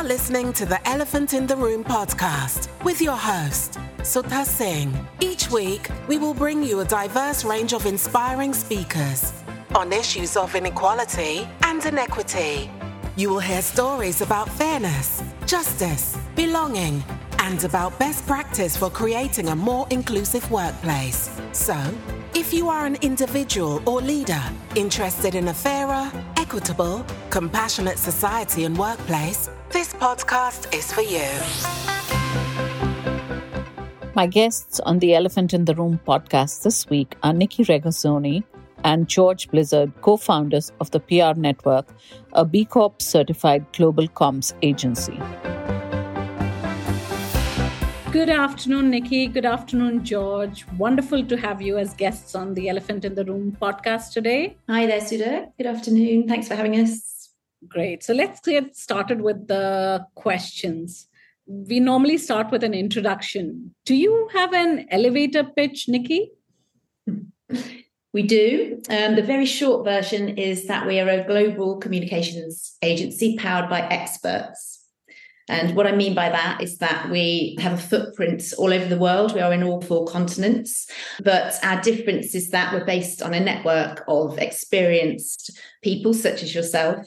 are listening to the Elephant in the Room podcast with your host, Sudha Singh. Each week, we will bring you a diverse range of inspiring speakers on issues of inequality and inequity. You will hear stories about fairness, justice, belonging, and about best practice for creating a more inclusive workplace. So, if you are an individual or leader interested in a fairer, equitable, compassionate society and workplace, this podcast is for you. My guests on the Elephant in the Room podcast this week are Nicky Regazzoni and George Blizzard, co founders of the PR Network, a B Corp certified global comms agency. Good afternoon, Nicky. Good afternoon, George. Wonderful to have you as guests on the Elephant in the Room podcast today. Hi there, Sudha. Good afternoon. Thanks for having us. Great. So let's get started with the questions. We normally start with an introduction. Do you have an elevator pitch, Nicky? We do. Um, the very short version is that we are a global communications agency powered by experts. And what I mean by that is that we have a footprint all over the world. We are in all four continents, but our difference is that we're based on a network of experienced people, such as yourself,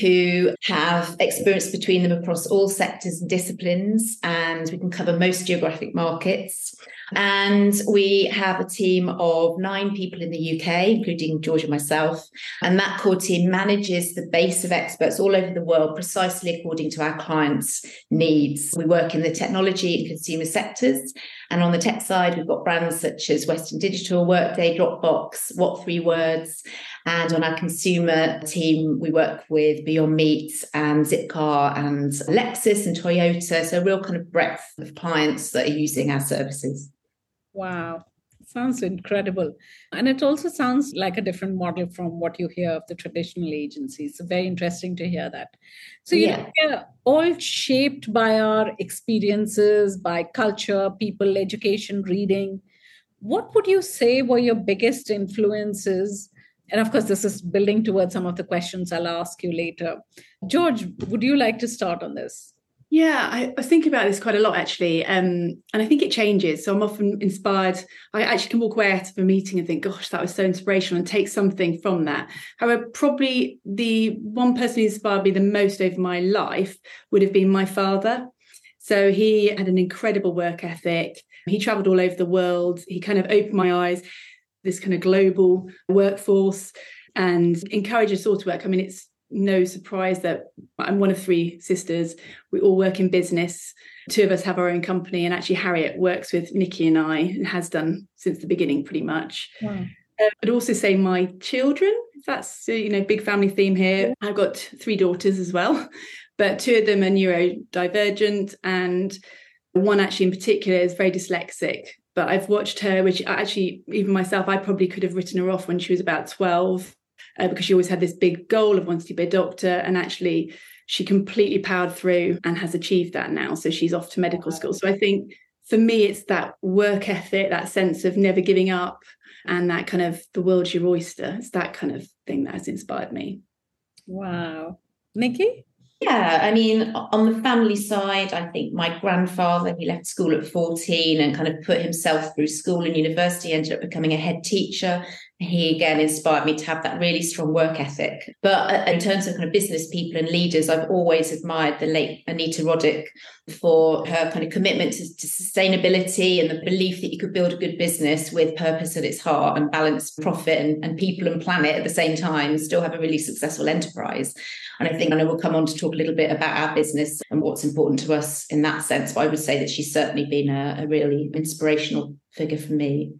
who have experience between them across all sectors and disciplines, and we can cover most geographic markets. And we have a team of nine people in the UK, including George and myself. And that core team manages the base of experts all over the world precisely according to our clients' needs. We work in the technology and consumer sectors. And on the tech side, we've got brands such as Western Digital, Workday, Dropbox, what3words. And on our consumer team, we work with Beyond Meat and Zipcar and Lexus and Toyota. So, a real kind of breadth of clients that are using our services. Wow. Sounds incredible. And it also sounds like a different model from what you hear of the traditional agencies. So very interesting to hear that. So, you yeah. know, all shaped by our experiences, by culture, people, education, reading. What would you say were your biggest influences? And of course, this is building towards some of the questions I'll ask you later. George, would you like to start on this? Yeah, I, I, think about this quite a lot actually, um, and I think it changes. So I'm often inspired. I actually can walk away out of a meeting and think, "Gosh, that was so inspirational," and take something from that. However, probably the one person who inspired me the most over my life would have been my father. So he had an incredible work ethic. He travelled all over the world. He kind of opened my eyes. This kind of global workforce and encouraged us all to work. I mean, it's no surprise that I'm one of three sisters. We all work in business. Two of us have our own company, and actually, Harriet works with Nicky and I, and has done since the beginning, pretty much. Wow. Uh, I'd also say my children. That's you know big family theme here. I've got three daughters as well, but two of them are neurodivergent, and one actually in particular is very dyslexic. But I've watched her, which actually even myself, I probably could have written her off when she was about twelve uh, because she always had this big goal of wanting to be a doctor. And actually, she completely powered through and has achieved that now. So she's off to medical school. So I think for me, it's that work ethic, that sense of never giving up, and that kind of the world's your oyster. It's that kind of thing that has inspired me. Wow. Nicky? Yeah, I mean, on the family side, I think my grandfather, he left school at 14 and kind of put himself through school and university, ended up becoming a head teacher he again inspired me to have that really strong work ethic. But uh, in terms of kind of business people and leaders, I've always admired the late Anita Roddick for her kind of commitment to, to, sustainability and the belief that you could build a good business with purpose at its heart and balance profit and, and people and planet at the same time, still have a really successful enterprise. And I think I know we'll come on to talk a little bit about our business and what's important to us in that sense. But I would say that she's certainly been a, a really inspirational figure for me.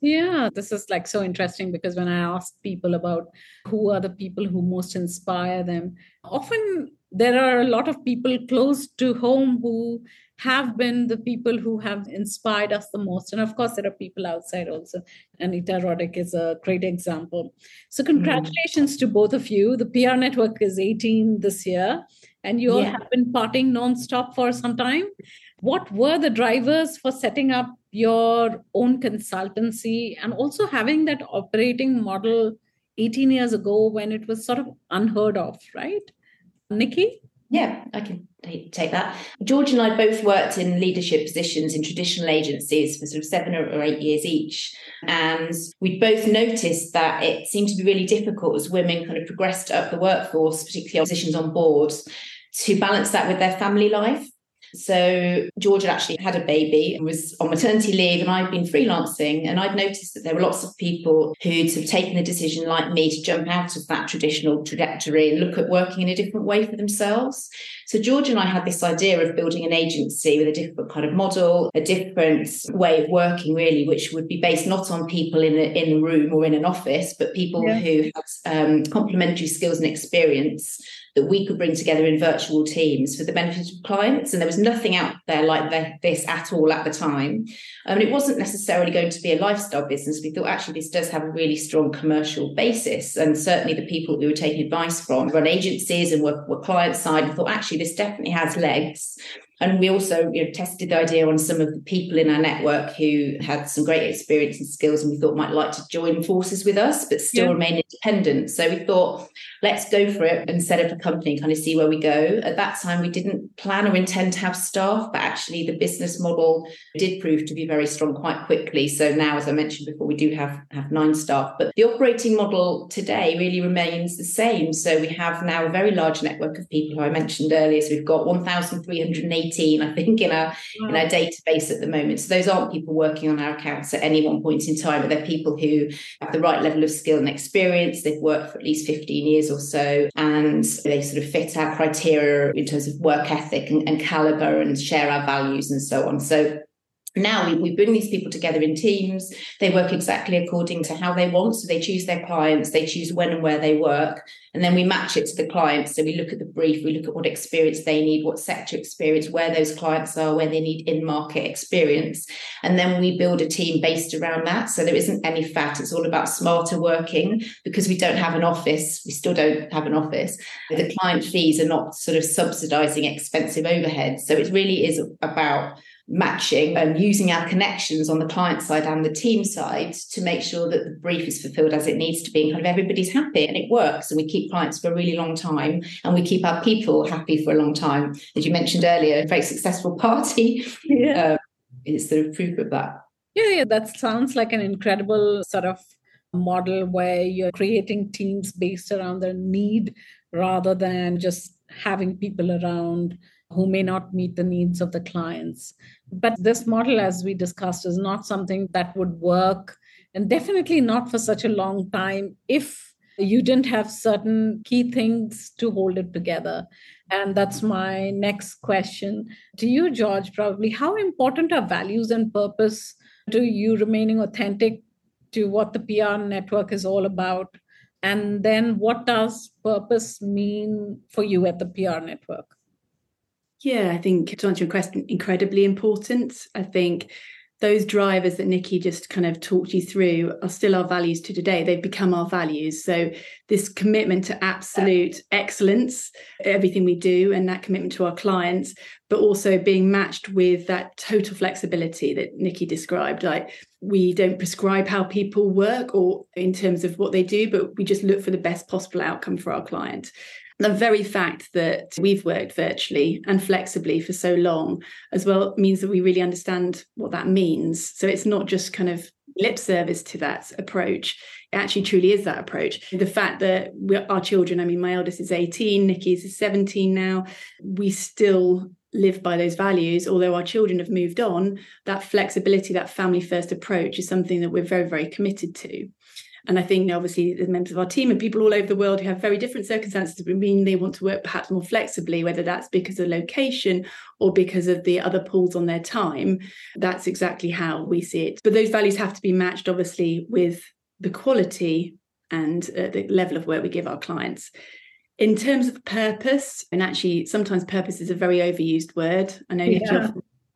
Yeah, this is like so interesting because when I ask people about who are the people who most inspire them, often there are a lot of people close to home who have been the people who have inspired us the most. And of course, there are people outside also. Anita Roddick is a great example. So, mm-hmm. congratulations mm. to both of you. The PR network is 18 this year, and you all yeah. have been partying nonstop for some time. What were the drivers for setting up your own consultancy and also having that operating model 18 years ago when it was sort of unheard of, right? Nicky? Yeah, I can take that. George and I both worked in leadership positions in traditional agencies for sort of seven or eight years each. And we both noticed that it seemed to be really difficult as women kind of progressed up the workforce, particularly on positions on boards, to balance that with their family life. So George had actually had a baby and was on maternity leave, and I'd been freelancing. And I'd noticed that there were lots of people who'd sort of taken the decision, like me, to jump out of that traditional trajectory and look at working in a different way for themselves. So George and I had this idea of building an agency with a different kind of model, a different way of working, really, which would be based not on people in a, in a room or in an office, but people yeah. who had um, complementary skills and experience that we could bring together in virtual teams for the benefit of clients. And there was nothing out there like this at all at the time. Um, and it wasn't necessarily going to be a lifestyle business. We thought actually this does have a really strong commercial basis. And certainly the people we were taking advice from run agencies and were, were client side and thought actually this definitely has legs. And we also you know, tested the idea on some of the people in our network who had some great experience and skills and we thought might like to join forces with us, but still yeah. remain independent. So we thought, let's go for it and set up a company, kind of see where we go. At that time, we didn't plan or intend to have staff, but actually the business model did prove to be very strong quite quickly. So now, as I mentioned before, we do have, have nine staff, but the operating model today really remains the same. So we have now a very large network of people who I mentioned earlier. So we've got 1,380 18, I think, in our wow. in our database at the moment. So those aren't people working on our accounts at any one point in time, but they're people who have the right level of skill and experience. They've worked for at least 15 years or so, and they sort of fit our criteria in terms of work ethic and, and caliber and share our values and so on. So now we, we bring these people together in teams. They work exactly according to how they want. So they choose their clients they choose when and where they work and then we match it to the clients. So we look at the brief we look at what experience they need what sector experience where those clients are where they need in market experience. And then we build a team based around that. So there isn't any fat. It's all about smarter working because we don't have an office. We still don't have an office. The client fees are not sort of subsidizing expensive overhead so it really is about matching and using our connections on the client side and the team side to make sure that the brief is fulfilled as it needs to be and kind of everybody's happy and it works and we keep clients for a really long time and we keep our people happy for a long time. As you mentioned earlier a very successful party. Yeah. uh, is sort of proof of that. Yeah yeah that sounds like an incredible sort of model where you're creating teams based around their need rather than just having people around who may hmm. not meet the needs of the clients. But this model, as we discussed, is not something that would work, and definitely not for such a long time if you didn't have certain key things to hold it together. And that's my next question to you, George. Probably, how important are values and purpose to you remaining authentic to what the PR network is all about? And then, what does purpose mean for you at the PR network? Yeah, I think to answer your question, incredibly important. I think those drivers that Nicky just kind of talked you through are still our values to today. They've become our values. So, this commitment to absolute excellence, everything we do, and that commitment to our clients, but also being matched with that total flexibility that Nicky described. Like, we don't prescribe how people work or in terms of what they do, but we just look for the best possible outcome for our client the very fact that we've worked virtually and flexibly for so long as well means that we really understand what that means. So it's not just kind of lip service to that approach. It actually truly is that approach. The fact that our children, I mean, my eldest is 18, Nicky's is 17 now, we still live by those values although our children have moved on that flexibility that family first approach is something that we're very very committed to and I think obviously the members of our team and people all over the world who have very different circumstances mean they want to work perhaps more flexibly, whether that's because of location or because of the other pools on their time. That's exactly how we see it. But those values have to be matched, obviously, with the quality and uh, the level of work we give our clients. In terms of purpose, and actually sometimes purpose is a very overused word. I know yeah.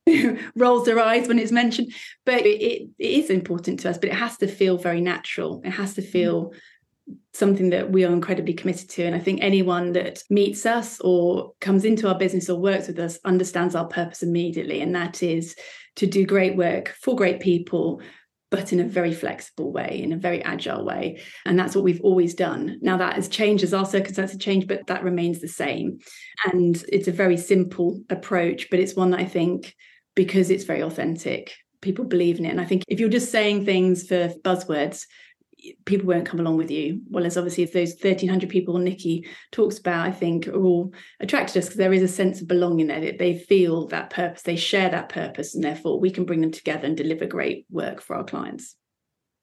rolls their eyes when it's mentioned but it, it is important to us but it has to feel very natural it has to feel something that we are incredibly committed to and i think anyone that meets us or comes into our business or works with us understands our purpose immediately and that is to do great work for great people but in a very flexible way, in a very agile way. And that's what we've always done. Now that has changed as our circumstances change, but that remains the same. And it's a very simple approach, but it's one that I think because it's very authentic, people believe in it. And I think if you're just saying things for buzzwords, people won't come along with you. Whereas obviously, if those 1,300 people Nicky talks about, I think are all attracted to us because there is a sense of belonging there. They feel that purpose, they share that purpose, and therefore we can bring them together and deliver great work for our clients.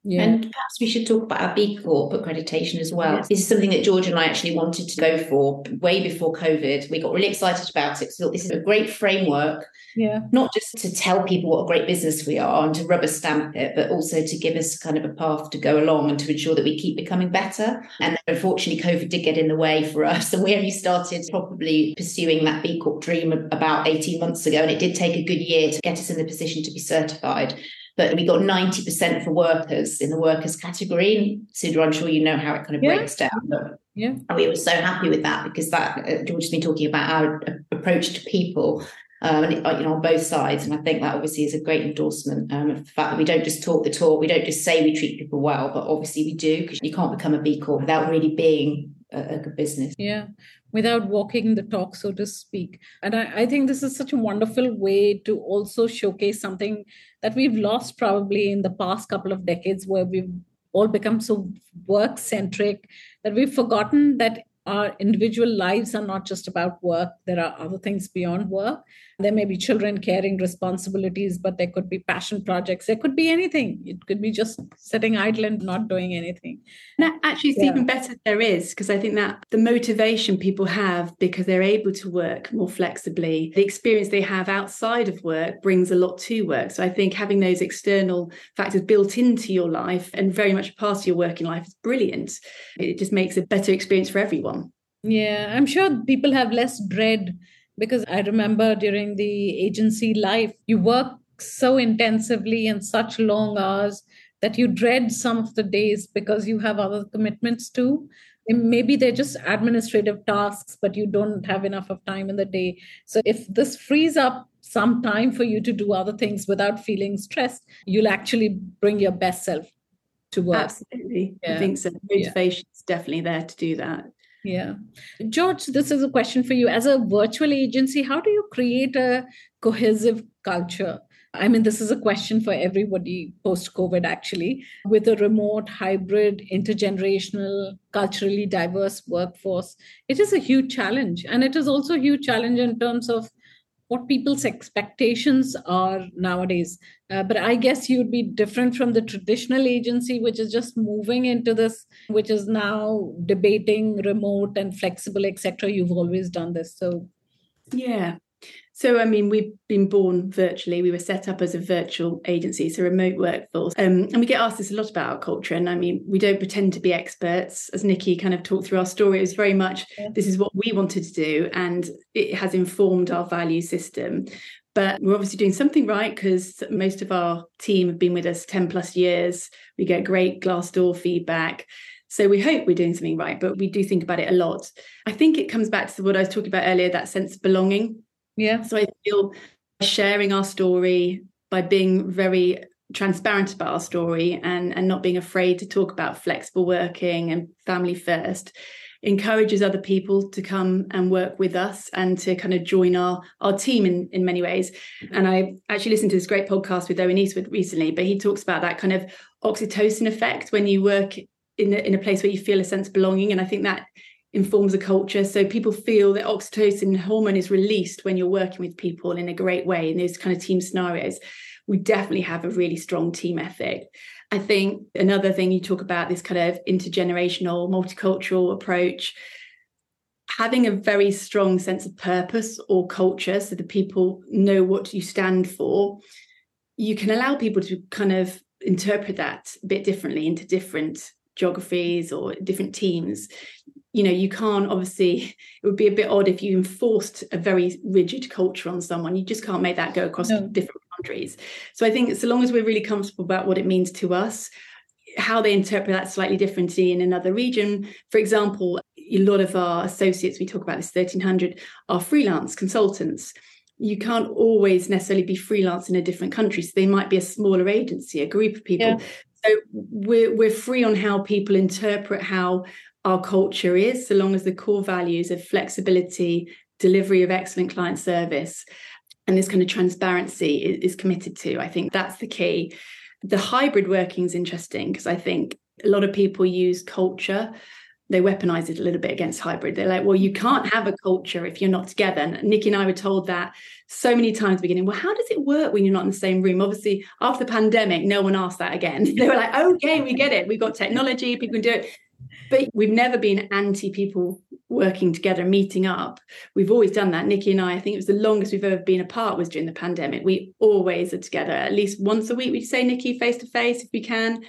Yeah. And perhaps we should talk about our B Corp accreditation as well. Yes. This is something that George and I actually wanted to go for way before COVID. We got really excited about it. So this is a great framework, yeah, not just to tell people what a great business we are and to rubber stamp it, but also to give us kind of a path to go along and to ensure that we keep becoming better. And unfortunately, COVID did get in the way for us, and we only started probably pursuing that B Corp dream about 18 months ago, and it did take a good year to get us in the position to be certified but we got 90% for workers in the workers category. Sudha, I'm sure you know how it kind of yeah. breaks down. But yeah. And we were so happy with that because that uh, George has been talking about our approach to people. Um, and, uh, you know, on both sides, and I think that obviously is a great endorsement um, of the fact that we don't just talk the talk, we don't just say we treat people well, but obviously we do because you can't become a B Corp without really being a, a good business. Yeah, without walking the talk, so to speak. And I, I think this is such a wonderful way to also showcase something that we've lost probably in the past couple of decades, where we've all become so work centric that we've forgotten that our individual lives are not just about work, there are other things beyond work. There may be children caring responsibilities, but there could be passion projects. There could be anything. It could be just sitting idle and not doing anything. And actually, it's yeah. even better there is, because I think that the motivation people have because they're able to work more flexibly, the experience they have outside of work brings a lot to work. So I think having those external factors built into your life and very much part of your working life is brilliant. It just makes a better experience for everyone. Yeah, I'm sure people have less dread because I remember during the agency life, you work so intensively and such long hours that you dread some of the days because you have other commitments too. And maybe they're just administrative tasks, but you don't have enough of time in the day. So if this frees up some time for you to do other things without feeling stressed, you'll actually bring your best self to work. Absolutely. Yeah. I think so. Motivation is yeah. definitely there to do that. Yeah. George, this is a question for you. As a virtual agency, how do you create a cohesive culture? I mean, this is a question for everybody post COVID, actually, with a remote, hybrid, intergenerational, culturally diverse workforce. It is a huge challenge. And it is also a huge challenge in terms of what people's expectations are nowadays. Uh, but I guess you'd be different from the traditional agency, which is just moving into this, which is now debating remote and flexible, etc. You've always done this, so yeah. So, I mean, we've been born virtually. We were set up as a virtual agency, so remote workforce. Um, and we get asked this a lot about our culture. And I mean, we don't pretend to be experts. As Nicky kind of talked through our story, it was very much yeah. this is what we wanted to do. And it has informed our value system. But we're obviously doing something right because most of our team have been with us 10 plus years. We get great Glassdoor feedback. So we hope we're doing something right, but we do think about it a lot. I think it comes back to what I was talking about earlier that sense of belonging yeah. So I feel sharing our story by being very transparent about our story and, and not being afraid to talk about flexible working and family first encourages other people to come and work with us and to kind of join our our team in in many ways and i actually listened to this great podcast with owen eastwood recently but he talks about that kind of oxytocin effect when you work in in a place where you feel a sense of belonging and i think that informs a culture. So people feel that oxytocin hormone is released when you're working with people in a great way in those kind of team scenarios. We definitely have a really strong team ethic. I think another thing you talk about this kind of intergenerational, multicultural approach, having a very strong sense of purpose or culture so that people know what you stand for, you can allow people to kind of interpret that a bit differently into different geographies or different teams you know you can't obviously it would be a bit odd if you enforced a very rigid culture on someone you just can't make that go across no. different countries so i think so long as we're really comfortable about what it means to us how they interpret that slightly differently in another region for example a lot of our associates we talk about this 1300 are freelance consultants you can't always necessarily be freelance in a different country. So they might be a smaller agency, a group of people. Yeah. So we're we're free on how people interpret how our culture is, so long as the core values of flexibility, delivery of excellent client service, and this kind of transparency is, is committed to. I think that's the key. The hybrid working is interesting because I think a lot of people use culture they weaponize it a little bit against hybrid. They're like, well, you can't have a culture if you're not together. And Nicky and I were told that so many times beginning. Well, how does it work when you're not in the same room? Obviously, after the pandemic, no one asked that again. they were like, okay, we get it. We've got technology, people can do it. But we've never been anti people working together, meeting up. We've always done that. Nicky and I, I think it was the longest we've ever been apart was during the pandemic. We always are together at least once a week. we'd say, Nicky, face to face if we can.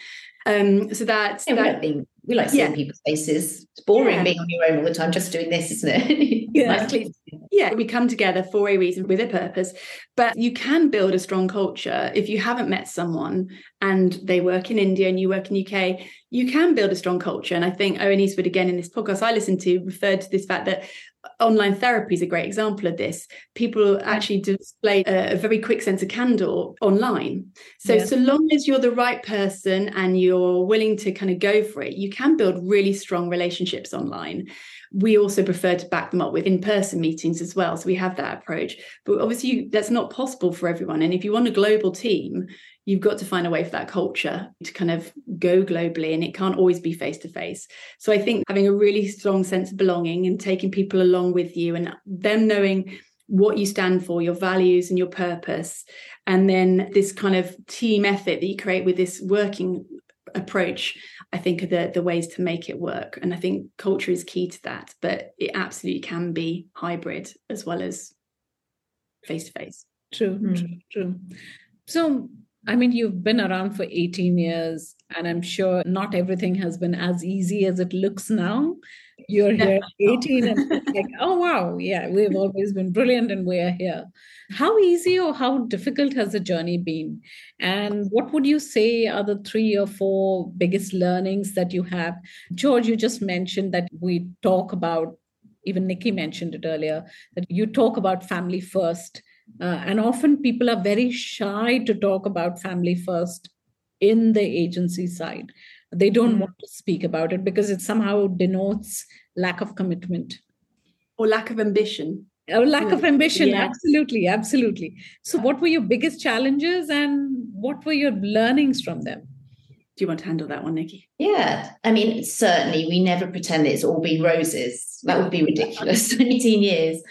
Um, so that, yeah, that we like seeing yeah. people's faces. It's boring yeah. being on your own all the time, just doing this, isn't it? yeah. yeah, we come together for a reason with a purpose. But you can build a strong culture if you haven't met someone and they work in India and you work in UK. You can build a strong culture. And I think Owen Eastwood, again, in this podcast I listened to, referred to this fact that online therapy is a great example of this. People actually display a, a very quick sense of candor online. So, yeah. so long as you're the right person and you're willing to kind of go for it, you can build really strong relationships online. We also prefer to back them up with in person meetings as well. So we have that approach. But obviously, you, that's not possible for everyone. And if you want a global team, you've got to find a way for that culture to kind of go globally and it can't always be face to face so i think having a really strong sense of belonging and taking people along with you and them knowing what you stand for your values and your purpose and then this kind of team effort that you create with this working approach i think are the, the ways to make it work. And i think culture is key to that but it absolutely can be hybrid as well as face to face true mm. true true. So I mean, you've been around for 18 years, and I'm sure not everything has been as easy as it looks now. You're here 18 and like, oh, wow, yeah, we've always been brilliant and we're here. How easy or how difficult has the journey been? And what would you say are the three or four biggest learnings that you have? George, you just mentioned that we talk about, even Nicky mentioned it earlier, that you talk about family first uh, and often people are very shy to talk about family first in the agency side. They don't mm-hmm. want to speak about it because it somehow denotes lack of commitment or lack of ambition. Or lack of ambition, yes. absolutely, absolutely. So, what were your biggest challenges and what were your learnings from them? Do you want to handle that one, Nicky? Yeah, I mean, certainly we never pretend it's all been roses. That would be ridiculous. 18 years.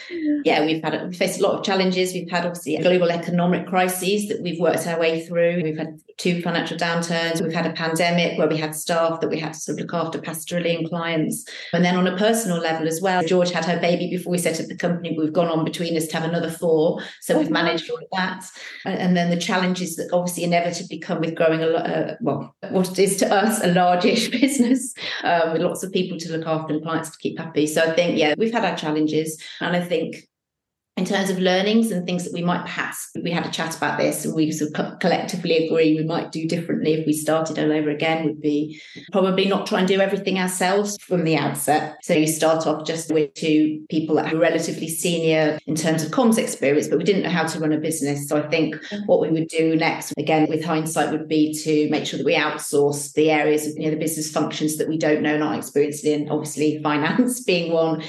Yeah, we've had we faced a lot of challenges. We've had obviously global economic crises that we've worked our way through. We've had two financial downturns. We've had a pandemic where we had staff that we had to sort of look after pastorally and clients. And then on a personal level as well, George had her baby before we set up the company. We've gone on between us to have another four. So we've managed all of that. And then the challenges that obviously inevitably come with growing a lot, uh, well, what is to us a large large-ish business um, with lots of people to look after and clients to keep happy. So I think, yeah, we've had our challenges. And I think in terms of learnings and things that we might perhaps we had a chat about this and we sort of collectively agree we might do differently if we started all over again would be probably not try and do everything ourselves from the outset. So you start off just with two people that are relatively senior in terms of comms experience but we didn't know how to run a business. So i think mm-hmm. what we would do next again with hindsight would be to make sure that we outsource the areas of you know the business functions that we don't know not experienced in. Obviously finance being one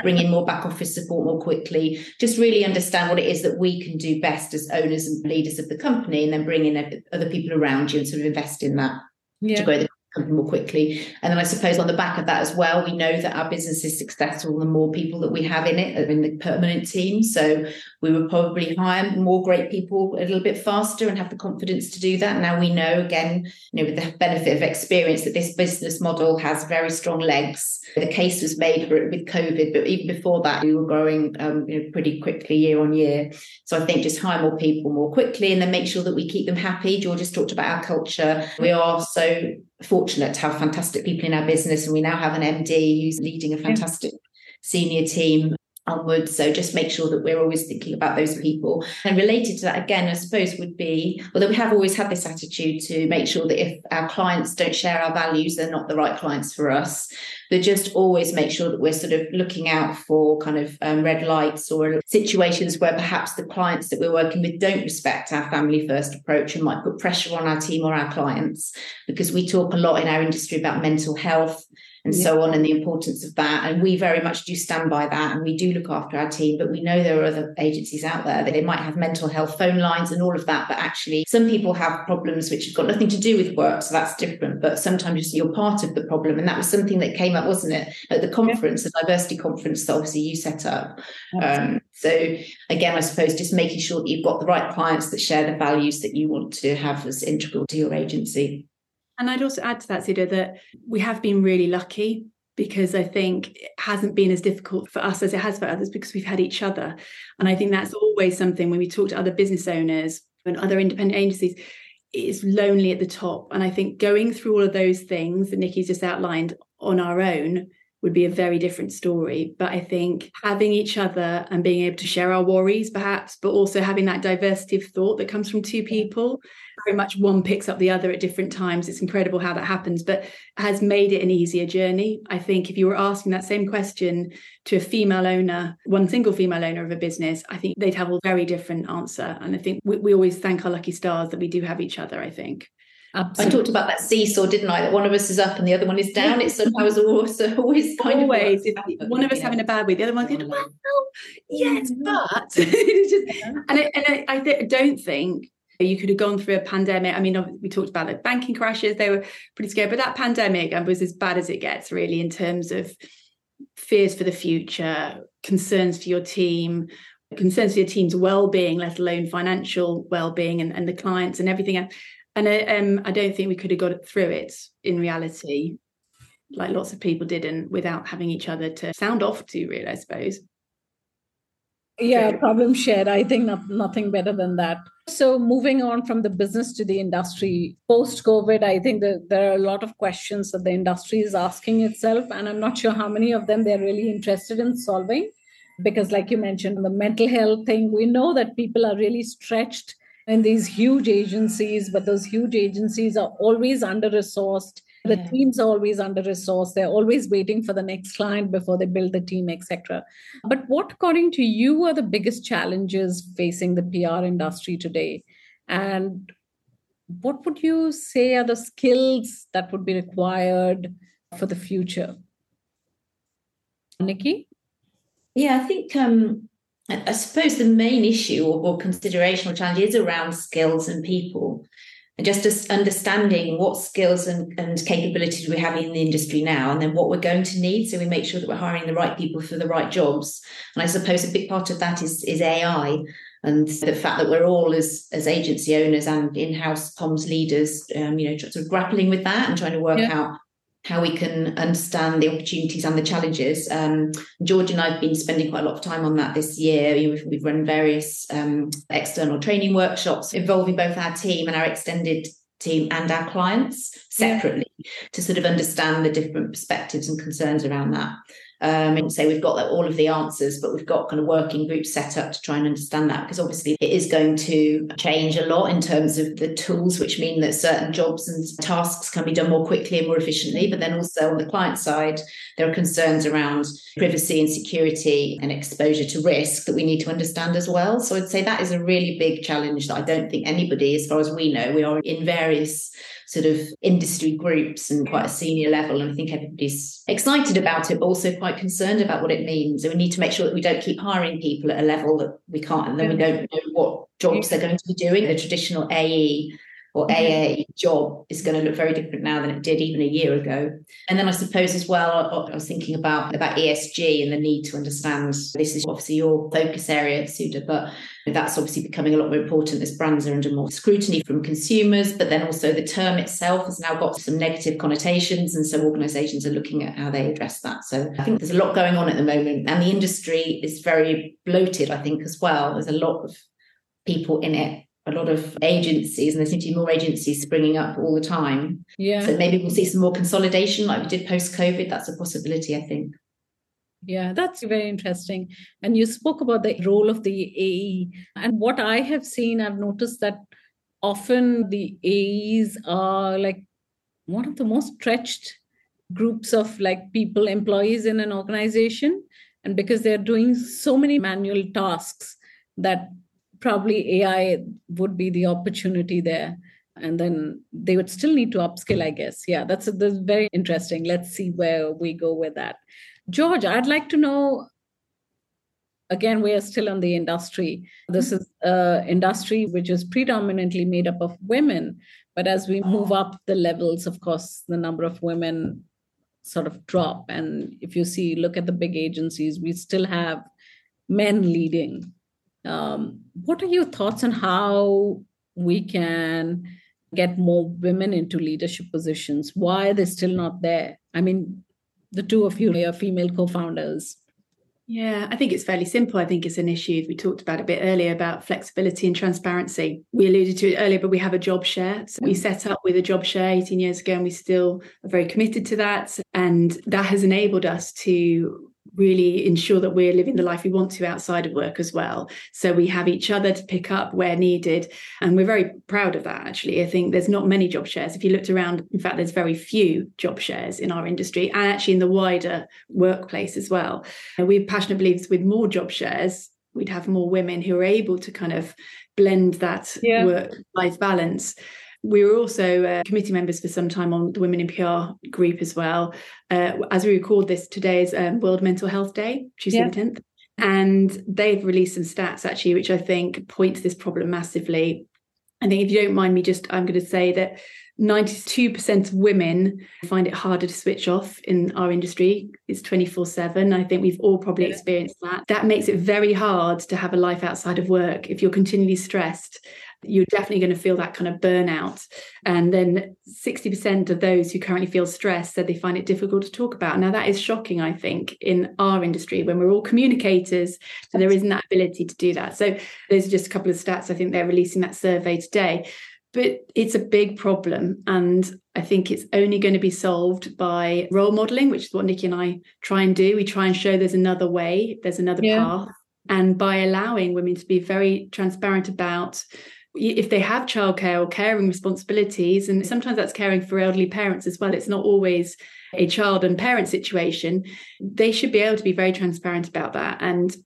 bring in more back office support more quickly, just really understand what it is that we can do best as owners and leaders of the company, and then bring in other people around you and sort of invest in that yeah. to grow the company more quickly. And then I suppose on the back of that as well, we know that our business is successful the more people that we have in it, in the permanent team. So we would probably hire more great people a little bit faster and have the confidence to do that. Now we know again, you know, with the benefit of experience that this business model has very strong legs. The case was made with COVID, but even before that, we were growing um, you know, pretty quickly year on year. So I think just hire more people more quickly and then make sure that we keep them happy. George has talked about our culture. We are so fortunate to have fantastic people in our business, and we now have an MD who's leading a fantastic senior team. Onwards. So just make sure that we're always thinking about those people. And related to that, again, I suppose would be, although we have always had this attitude to make sure that if our clients don't share our values, they're not the right clients for us. But just always make sure that we're sort of looking out for kind of um, red lights or situations where perhaps the clients that we're working with don't respect our family first approach and might put pressure on our team or our clients. Because we talk a lot in our industry about mental health and yeah. so on and the importance of that. And we very much do stand by that and we do look after our team but we know there are other agencies out there that they might have mental health phone lines and all of that but actually some people have problems which have got nothing to do with work so that's different. But sometimes you're part of the problem and that was something that came up wasn't it at the conference yeah. the diversity conference that obviously you set up. Um, so again i suppose just making sure that you've got the right clients that share the values that you want to have as integral to your agency and I'd also add to that, Sudha, that we have been really lucky because I think it hasn't been as difficult for us as it has for others because we've had each other. And I think that's always something when we talk to other business owners and other independent agencies, it's lonely at the top. And I think going through all of those things that Nicky's just outlined on our own would be a very different story. But I think having each other and being able to share our worries, perhaps, but also having that diversity of thought that comes from two people, very much one picks up the other at different times. It's incredible how that happens, but has made it an easier journey. I think if you were asking that same question to a female owner, one single female owner of a business, I think they'd have a very different answer. And I think we, we always thank our lucky stars that we do have each other, I think. Absolutely. I talked about that seesaw, didn't I? That one of us is up and the other one is down. It's somehow also always kind always, of always. one of us yeah. having a bad week, the other one's going, well, yes, but just, and I, and I, I th- don't think you could have gone through a pandemic. I mean, we talked about the banking crashes; they were pretty scary, but that pandemic um, was as bad as it gets, really, in terms of fears for the future, concerns for your team, concerns for your team's well-being, let alone financial well-being, and, and the clients and everything and I, um, I don't think we could have got through it in reality, like lots of people didn't, without having each other to sound off to. Really, I suppose. Yeah, problem shared. I think not, nothing better than that. So, moving on from the business to the industry, post COVID, I think that there are a lot of questions that the industry is asking itself, and I'm not sure how many of them they're really interested in solving. Because, like you mentioned, the mental health thing, we know that people are really stretched in these huge agencies, but those huge agencies are always under resourced. The yeah. teams are always under resourced. They're always waiting for the next client before they build the team, etc. But what, according to you, are the biggest challenges facing the PR industry today? And what would you say are the skills that would be required for the future? Nicky? Yeah, I think um, I suppose the main issue or, or consideration or challenge is around skills and people and just understanding what skills and, and capabilities we have in the industry now and then what we're going to need so we make sure that we're hiring the right people for the right jobs and i suppose a big part of that is is ai and the fact that we're all as as agency owners and in-house comms leaders um, you know sort of grappling with that and trying to work yeah. out how we can understand the opportunities and the challenges. Um, George and I have been spending quite a lot of time on that this year. We've, we've run various um, external training workshops involving both our team and our extended team and our clients separately yeah. to sort of understand the different perspectives and concerns around that um, and say we've got all of the answers, but we've got kind of working groups set up to try and understand that because obviously it is going to change a lot in terms of the tools, which mean that certain jobs and tasks can be done more quickly and more efficiently. But then also on the client side, there are concerns around privacy and security and exposure to risk that we need to understand as well. So I'd say that is a really big challenge that I don't think anybody, as far as we know, we are in various sort of industry groups and quite a mm. senior level. And I think everybody's excited about it, but also quite concerned about what it means. And we need to make sure that we don't keep hiring people at a level that we can't, and then we mm. don't know what jobs they're going to be doing. The traditional AE or mm-hmm. AA job is going to look very different now than it did even a year ago. And then I suppose as well, I was thinking about about ESG and the need to understand this is obviously your focus area, Sudha, but that's obviously becoming a lot more important as brands are under more scrutiny from consumers. But then also the term itself has now got some negative connotations, and so organisations are looking at how they address that. So I think there's a lot going on at the moment, and the industry is very bloated. I think as well. There's a lot of people in it a lot of agencies, and there seem to be more agencies springing up all the time. Yeah. So maybe we'll see some more consolidation like we did post COVID. That's a possibility, I think. Yeah, that's very interesting. And you spoke about the role of the AE. And what I have seen, I've noticed that often the AEs are like one of the most stretched groups of like people, employees in an organization. And because they're doing so many manual tasks that probably AI would be the opportunity there. And then they would still need to upskill, I guess. Yeah, that's, that's very interesting. Let's see where we go with that. George, I'd like to know again we are still in the industry this is an industry which is predominantly made up of women but as we move up the levels of course the number of women sort of drop and if you see look at the big agencies we still have men leading um, what are your thoughts on how we can get more women into leadership positions why are they still not there i mean the two of you are female co-founders yeah, I think it's fairly simple. I think it's an issue we talked about a bit earlier about flexibility and transparency. We alluded to it earlier, but we have a job share. So we set up with a job share 18 years ago, and we still are very committed to that. And that has enabled us to really ensure that we're living the life we want to outside of work as well. So we have each other to pick up where needed. And we're very proud of that, actually. I think there's not many job shares. If you looked around, in fact, there's very few job shares in our industry and actually in the wider workplace as well. And we passionately believe with more job shares, we'd have more women who are able to kind of blend that yeah. work life balance. We were also uh, committee members for some time on the Women in PR group as well. Uh, as we record this, today is um, World Mental Health Day, Tuesday yeah. the 10th. And they've released some stats actually, which I think point to this problem massively. I think if you don't mind me just, I'm going to say that 92% of women find it harder to switch off in our industry. It's 24 7. I think we've all probably experienced that. That makes it very hard to have a life outside of work if you're continually stressed you're definitely going to feel that kind of burnout. And then 60% of those who currently feel stressed said they find it difficult to talk about. Now, that is shocking, I think, in our industry when we're all communicators, so there isn't that ability to do that. So, those are just a couple of stats. I think they're releasing that survey today. But it's a big problem. And I think it's only going to be solved by role modeling, which is what Nicky and I try and do. We try and show there's another way, there's another yeah. path. And by allowing women to be very transparent about if they have childcare or caring responsibilities, and sometimes that's caring for elderly parents as well, it's not always a child and parent situation, they should be able to be very transparent about that. And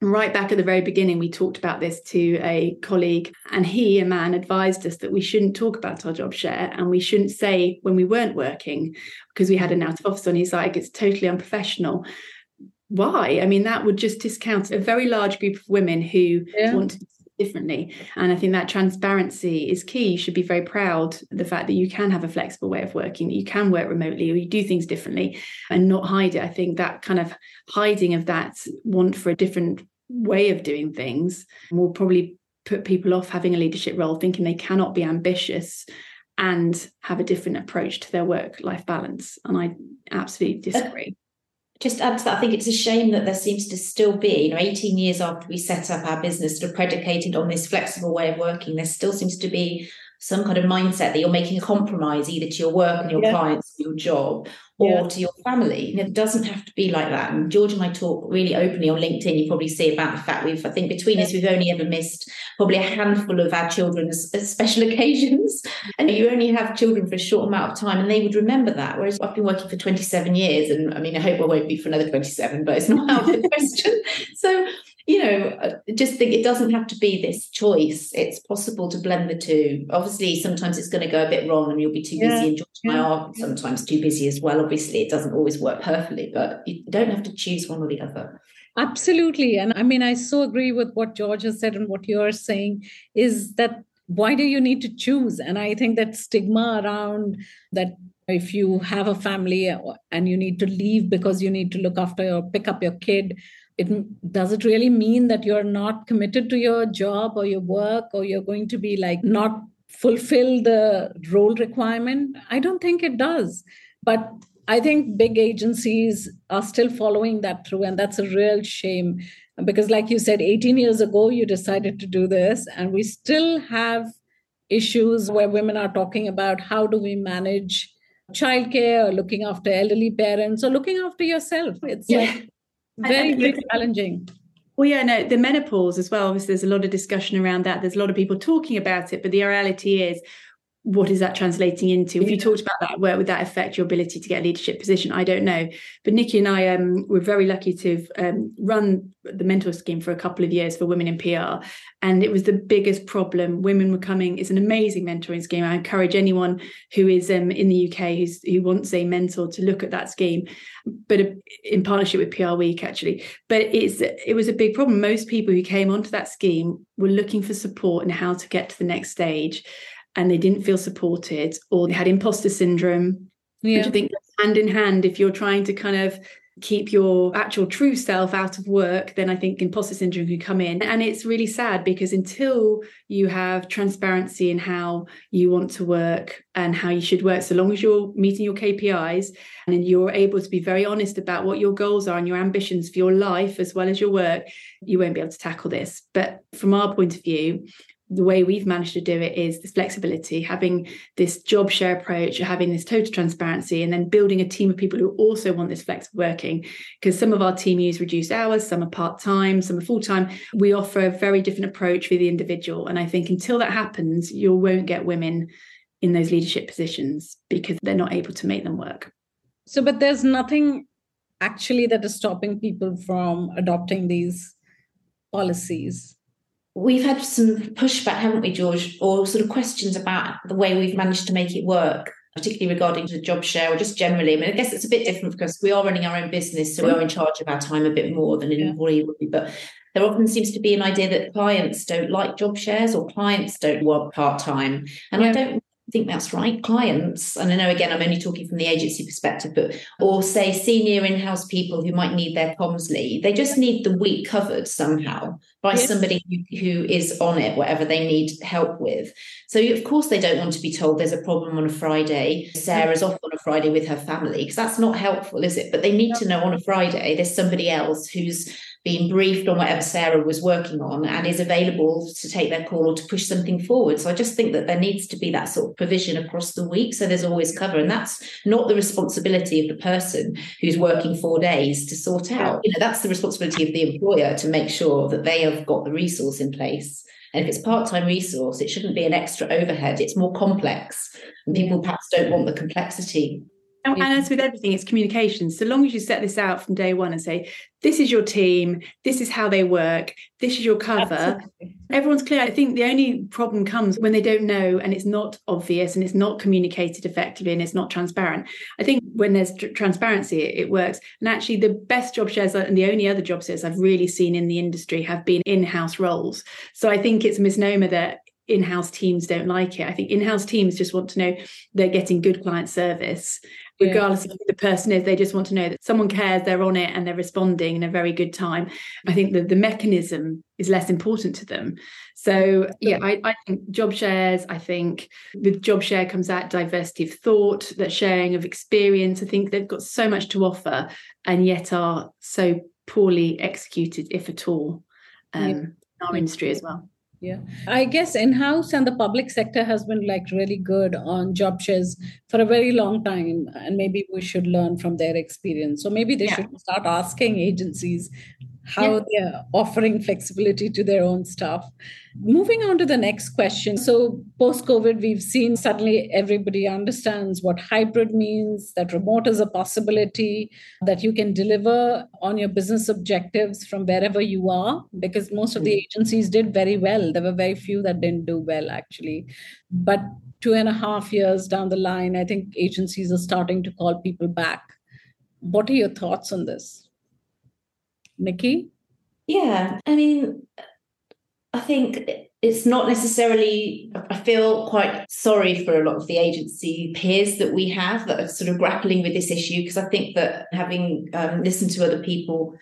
right back at the very beginning, we talked about this to a colleague, and he, a man, advised us that we shouldn't talk about our job share and we shouldn't say when we weren't working because we had an out of office on. He's like, it's totally unprofessional why? I mean, that would just discount a very large group of women who yeah. want to differently. And I think that transparency is key. You should be very proud the fact that you can have a flexible way of working, that you can work remotely or you do things differently and not hide it. I think that kind of hiding of that want for a different way of doing things will probably put people off having a leadership role, thinking they cannot be ambitious and have a different approach to their work life balance. And I absolutely uh, disagree just add to that, I think it's a shame that there seems to still be, you know, 18 years after we set up our business, sort of predicated on this flexible way of working, there still seems to be some kind of mindset that you're making a compromise either to your work and your yeah. clients, your job, or yeah. to your family. Know, it doesn't have to be like that. And George and I talk really openly on LinkedIn. You probably see about the fact we've, I think, between us, we've only ever missed probably a handful of our children's special occasions. And you only have children for a short amount of time, and they would remember that. Whereas I've been working for 27 years, and I mean, I hope I won't be for another 27, but it's not out of the question. So you know, uh, just think it doesn't have to be this choice. It's possible to blend the two. Obviously, sometimes it's going to go a bit wrong and you'll be too yeah. busy. And George and I are sometimes too busy as well. Obviously, it doesn't always work perfectly, but you don't have to choose one or the other. Absolutely. And I mean, I so agree with what George has said and what you're saying is that why do you need to choose? And I think that stigma around that if you have a family and you need to leave because you need to look after or pick up your kid it does it really mean that you're not committed to your job or your work or you're going to be like not fulfill the role requirement? I don't think it does. But i think big agencies are still following that through and that's a real shame. Because like you said 18 years ago you decided to do this and we still have issues where women are talking about how do we manage childcare or looking after elderly parents or looking after yourself. It's yeah. like very, very challenging. Well, yeah, no, the menopause as well. Obviously, there's a lot of discussion around that. There's a lot of people talking about it, but the reality is what is that translating into? If you talked about that, where would that affect your ability to get a leadership position? I don't know. But Nicky and I um, were very lucky to um, run the mentor scheme for a couple of years for women in PR. And it was the biggest problem. Women were coming, it's an amazing mentoring scheme. I encourage anyone who is um, in the UK who's, who wants a mentor to look at that scheme, but uh, in partnership with PR Week, actually. But it's it was a big problem. Most people who came onto that scheme were looking for support and how to get to the next stage and they didn't feel supported or they had imposter syndrome. Yeah. Which I think hand in hand, if you're trying to kind of keep your actual true self out of work, then I think imposter syndrome can come in. And it's really sad because until you have transparency in how you want to work and how you should work, so long as you're meeting your KPIs and you're able to be very honest about what your goals are and your ambitions for your life as well as your work, you won't be able to tackle this. But from our point of view, the way we've managed to do it is this flexibility, having this job share approach, having this total transparency, and then building a team of people who also want this flexible working. Because some of our team use reduced hours, some are part time, some are full time. We offer a very different approach for the individual. And I think until that happens, you won't get women in those leadership positions because they're not able to make them work. So, but there's nothing actually that is stopping people from adopting these policies we've had some pushback, haven't we, George, or sort of questions about the way we've managed to make it work, particularly regarding the job share or just generally. I mean, I guess it's a bit different because we are running our own business, so we're in charge of our time a bit more than an employee would be. But there often seems to be an idea that clients don't like job shares or clients don't want part time. And yeah. I don't think that's right. Clients, and I know again, I'm only talking from the agency perspective, but or say senior in-house people who might need their comms lead, they just need the week covered somehow by yes. somebody who, who is on it, whatever they need help with. So of course they don't want to be told there's a problem on a Friday. Sarah's off on a Friday with her family because that's not helpful, is it? But they need to know on a Friday there's somebody else who's being briefed on whatever Sarah was working on and is available to take their call or to push something forward. So I just think that there needs to be that sort of provision across the week. So there's always cover. And that's not the responsibility of the person who's working four days to sort out. You know, that's the responsibility of the employer to make sure that they have got the resource in place. And if it's part-time resource, it shouldn't be an extra overhead. It's more complex. And people perhaps don't want the complexity Oh, and, as with everything, it's communication. So long as you set this out from day one and say, this is your team, this is how they work, this is your cover, Absolutely. everyone's clear. I think the only problem comes when they don't know and it's not obvious and it's not communicated effectively and it's not transparent. I think when there's tr- transparency, it, it, works. And actually, the best job shares and the only other job shares I've really seen in the industry have been in house roles. So I think it's a misnomer that in-house teams don't like it. I think in-house teams just want to know they're getting good client service regardless yeah. of who the person is. They just want to know that someone cares, they're on it, and they're responding in a very good time. I think that the mechanism is less important to them. So yeah, I, I think job shares. I think with job share comes out diversity of thought, that sharing of experience. I think they've got so much to offer, and yet are so poorly executed, if at all, um, yeah. in our industry as well yeah i guess in-house and the public sector has been like really good on job shares for a very long time and maybe we should learn from their experience so maybe they yeah. should start asking agencies how yeah. they're offering flexibility to their own staff. Moving on to the next question. So, post COVID, we've seen suddenly everybody understands what hybrid means, that remote is a possibility, that you can deliver on your business objectives from wherever you are, because most of the mm. agencies did very well. There were very few that didn't do well, actually. But two and a half years down the line, I think agencies are starting to call people back. What are your thoughts on this? Nicky? Yeah, I mean, I think it's not necessarily, I feel quite sorry for a lot of the agency peers that we have that are sort of grappling with this issue, because I think that having um, listened to other people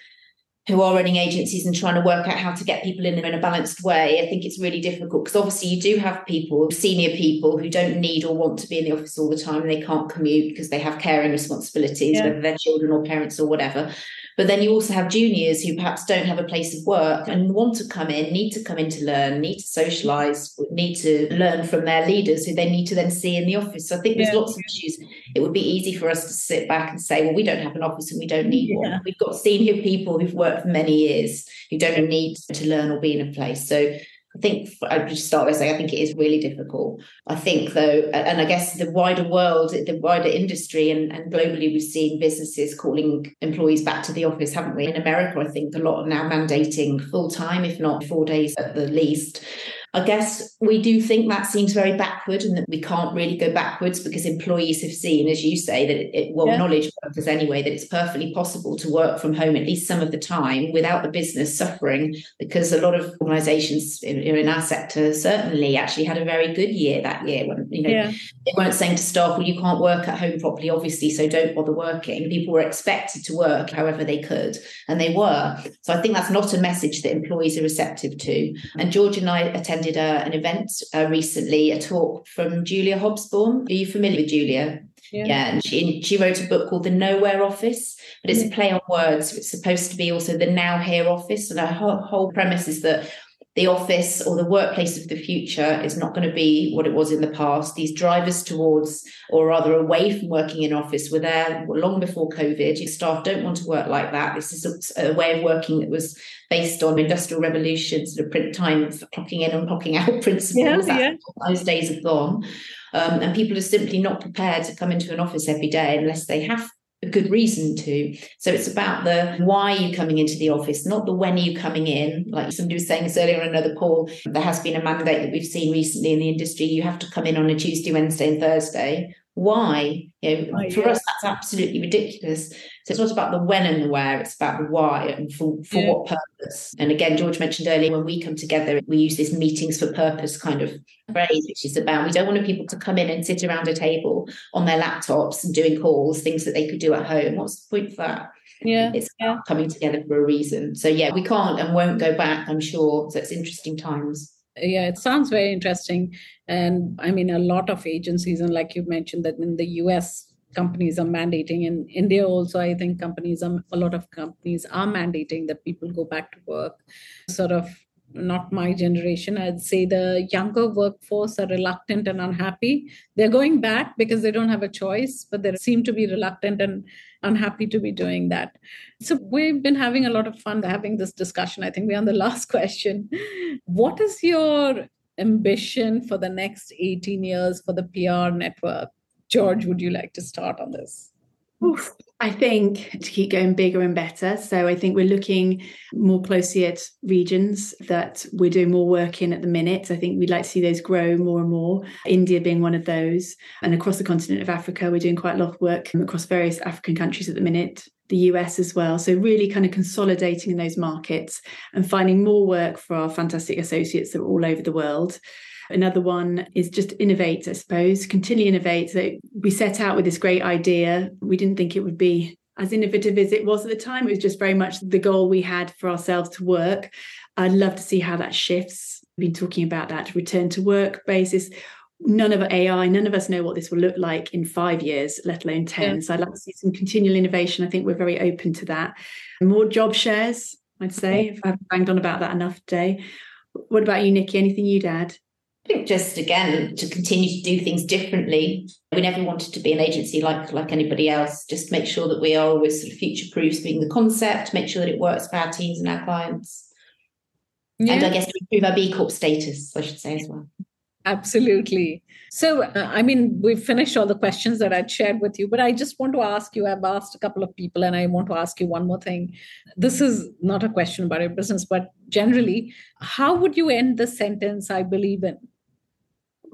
who are running agencies and trying to work out how to get people in there in a balanced way, I think it's really difficult because obviously you do have people, senior people, who don't need or want to be in the office all the time and they can't commute because they have caring responsibilities, yeah. whether they're children or parents or whatever. But then you also have juniors who perhaps don't have a place of work and want to come in, need to come in to learn, need to socialize, need to learn from their leaders who they need to then see in the office. So I think there's yeah. lots of issues. It would be easy for us to sit back and say, well, we don't have an office and we don't need yeah. one. We've got senior people who've worked for many years who don't need to learn or be in a place. So I think I just start by saying I think it is really difficult. I think though, and I guess the wider world, the wider industry, and, and globally, we've seen businesses calling employees back to the office, haven't we? In America, I think a lot are now mandating full time, if not four days at the least. I guess we do think that seems very backward and that we can't really go backwards because employees have seen, as you say, that it, it well, yeah. knowledge workers anyway, that it's perfectly possible to work from home at least some of the time without the business suffering because a lot of organizations in, in our sector certainly actually had a very good year that year when, you know, yeah. they weren't saying to staff, well, you can't work at home properly, obviously, so don't bother working. People were expected to work however they could, and they were. So I think that's not a message that employees are receptive to. And George and I attended attended a, an event uh, recently, a talk from Julia Hobsbawm. Are you familiar with Julia? Yeah. yeah, and she she wrote a book called The Nowhere Office, but it's a play on words. It's supposed to be also the Now Here Office, and her whole, whole premise is that the office or the workplace of the future is not going to be what it was in the past. These drivers towards, or rather away from working in office, were there long before COVID. Your staff don't want to work like that. This is a, way of working that was based on industrial revolution, sort of print time, of clocking in and clocking out principles. Yeah, yeah. Those days are gone. Um, and people are simply not prepared to come into an office every day unless they have a good reason to. So it's about the why you coming into the office, not the when are you coming in. Like somebody was saying this earlier on another call, there has been a mandate that we've seen recently in the industry. You have to come in on a Tuesday, Wednesday, and Thursday. Why? You know, for us, that's absolutely ridiculous. So it's not about the when and the where, it's about the why and for, for yeah. what purpose. And again, George mentioned earlier, when we come together, we use this meetings for purpose kind of phrase, which is about we don't want people to come in and sit around a table on their laptops and doing calls, things that they could do at home. What's the point for that? Yeah. It's yeah. coming together for a reason. So yeah, we can't and won't go back, I'm sure. So it's interesting times yeah it sounds very interesting and i mean a lot of agencies and like you mentioned that in the us companies are mandating. In india also i think companies are a lot of companies are mandating that people go back to work. Sort of not my generation. I'd say the younger workforce are reluctant and unhappy. They're going back because they don't have a choice but they seem to be reluctant and unhappy to be doing that. So we've been having a lot of fun having this discussion. I think we're on the last question. What is your ambition for the next 18 years for the pr network george would you like to start on this Oof. I think to keep going bigger and better. So I think we're looking more closely at regions that we're doing more work in at the minute. I think we'd like to see those grow more and more. India being one of those. And across the continent of Africa, we're doing quite a lot of work across various African countries at the minute. The US as well. So, really kind of consolidating in those markets and finding more work for our fantastic associates that are all over the world. Another one is just innovate, I suppose, continue innovate. So we set out with this great idea. We didn't think it would be as innovative as it was at the time. It was just very much the goal we had for ourselves to work. I'd love to see how that shifts. We've been talking about that return to work basis. None of AI, none of us know what this will look like in five years, let alone 10. Yeah. So I'd like to see some continual innovation. I think we're very open to that. More job shares, I'd say, if I've banged on about that enough today. What about you, Nicky? Anything you'd add? I think just again to continue to do things differently. We never wanted to be an agency like like anybody else. Just make sure that we are always sort of future proofs being the concept, make sure that it works for our teams and our clients. Yeah. And I guess to improve our B Corp status, I should say as well. Absolutely. So, uh, I mean, we've finished all the questions that I'd shared with you, but I just want to ask you I've asked a couple of people, and I want to ask you one more thing. This is not a question about your business, but generally, how would you end the sentence, I believe in?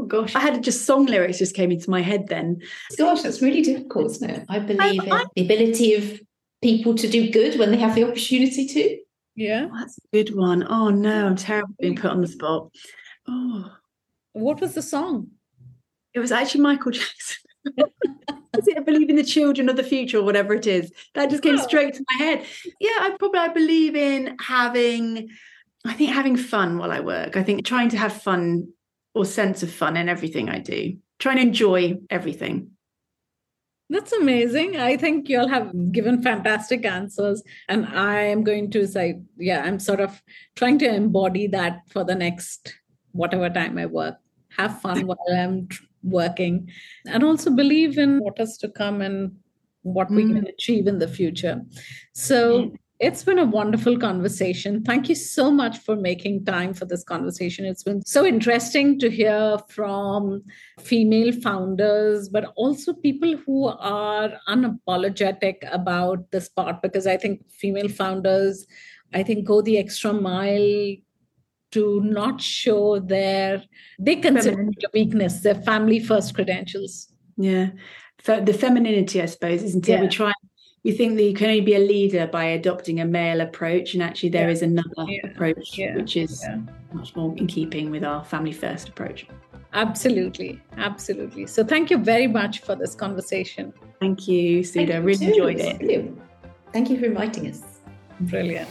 Oh gosh, I had just song lyrics just came into my head then. Gosh, that's really difficult, isn't it? I believe I, I, in the ability of people to do good when they have the opportunity to. Yeah. Oh, that's a good one. Oh no, I'm terrible being put on the spot. Oh. What was the song? It was actually Michael Jackson. is it I believe in the children of the future or whatever it is? That just came oh. straight to my head. Yeah, I probably I believe in having I think having fun while I work. I think trying to have fun or sense of fun in everything I do. Try and enjoy everything. That's amazing. I think you all have given fantastic answers. And I am going to say, yeah, I'm sort of trying to embody that for the next whatever time I work. Have fun while I'm working and also believe in what is to come and what we can mm. achieve in the future. So, it's been a wonderful conversation. Thank you so much for making time for this conversation. It's been so interesting to hear from female founders, but also people who are unapologetic about this part, because I think female founders, I think, go the extra mile to not show their, they consider it a weakness, their family first credentials. Yeah. The femininity, I suppose, isn't it? Yeah. We try we think that you can only be a leader by adopting a male approach and actually there yeah. is another yeah. approach yeah. which is much more in keeping with our family first approach absolutely absolutely so thank you very much for this conversation thank you Sudha really enjoyed it thank you. thank you for inviting us brilliant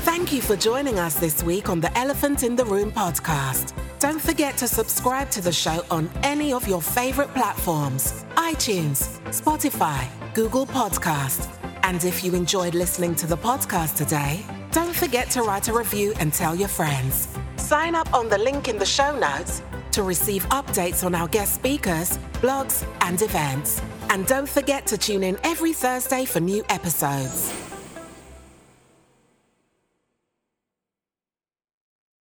Thank you for joining us this week on the Elephant in the Room podcast. Don't forget to subscribe to the show on any of your favorite platforms iTunes, Spotify, Google Podcast. And if you enjoyed listening to the podcast today, don't forget to write a review and tell your friends. Sign up on the link in the show notes to receive updates on our guest speakers, blogs, and events. And don't forget to tune in every Thursday for new episodes.